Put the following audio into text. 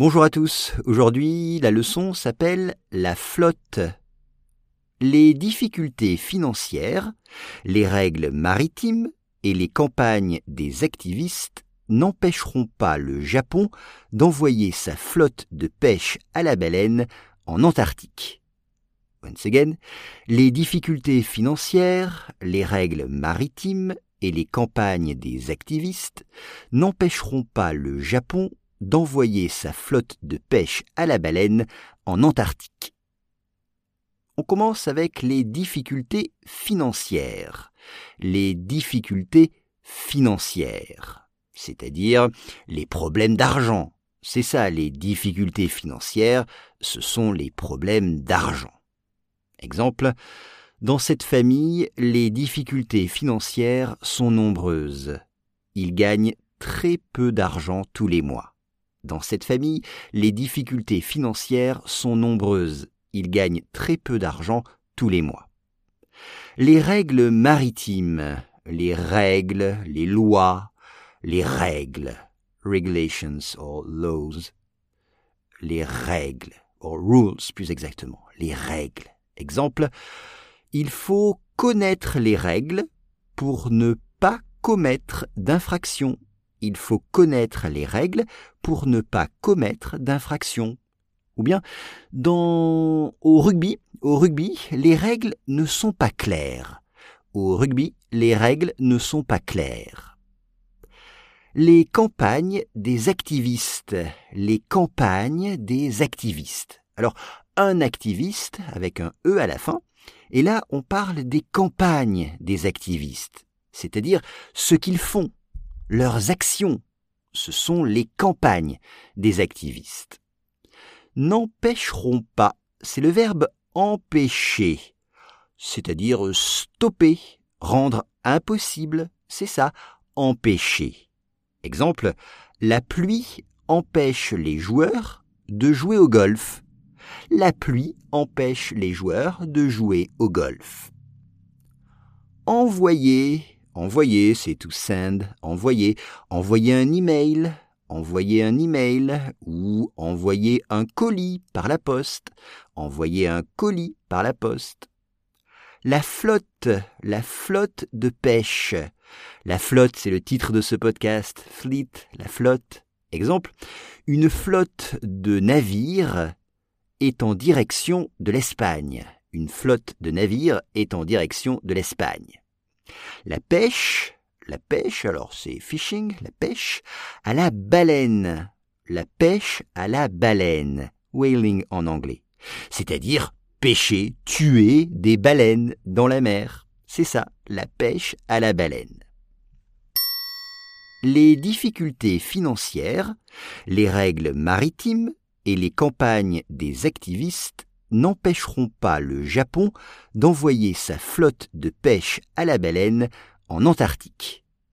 Bonjour à tous. Aujourd'hui, la leçon s'appelle La flotte. Les difficultés financières, les règles maritimes et les campagnes des activistes n'empêcheront pas le Japon d'envoyer sa flotte de pêche à la baleine en Antarctique. Once again, les difficultés financières, les règles maritimes et les campagnes des activistes n'empêcheront pas le Japon d'envoyer sa flotte de pêche à la baleine en Antarctique. On commence avec les difficultés financières. Les difficultés financières, c'est-à-dire les problèmes d'argent. C'est ça, les difficultés financières, ce sont les problèmes d'argent. Exemple, dans cette famille, les difficultés financières sont nombreuses. Ils gagnent très peu d'argent tous les mois. Dans cette famille, les difficultés financières sont nombreuses. Ils gagnent très peu d'argent tous les mois. Les règles maritimes, les règles, les lois, les règles, regulations or laws, les règles, or rules plus exactement, les règles. Exemple, il faut connaître les règles pour ne pas commettre d'infraction il faut connaître les règles pour ne pas commettre d'infraction. Ou bien, dans, au rugby, au rugby, les règles ne sont pas claires. Au rugby, les règles ne sont pas claires. Les campagnes des activistes. Les campagnes des activistes. Alors, un activiste avec un E à la fin, et là on parle des campagnes des activistes, c'est-à-dire ce qu'ils font, leurs actions, ce sont les campagnes des activistes. N'empêcheront pas, c'est le verbe empêcher, c'est-à-dire stopper, rendre impossible, c'est ça, empêcher. Exemple, la pluie empêche les joueurs de jouer au golf. La pluie empêche les joueurs de jouer au golf. Envoyer Envoyer, c'est to send, envoyer, envoyer un email, envoyer un email ou envoyer un colis par la poste, envoyer un colis par la poste. La flotte, la flotte de pêche. La flotte, c'est le titre de ce podcast. Fleet, la flotte. Exemple, une flotte de navires est en direction de l'Espagne. Une flotte de navires est en direction de l'Espagne. La pêche, la pêche, alors c'est fishing, la pêche à la baleine. La pêche à la baleine, whaling en anglais. C'est-à-dire pêcher, tuer des baleines dans la mer. C'est ça, la pêche à la baleine. Les difficultés financières, les règles maritimes et les campagnes des activistes n'empêcheront pas le Japon d'envoyer sa flotte de pêche à la baleine en Antarctique.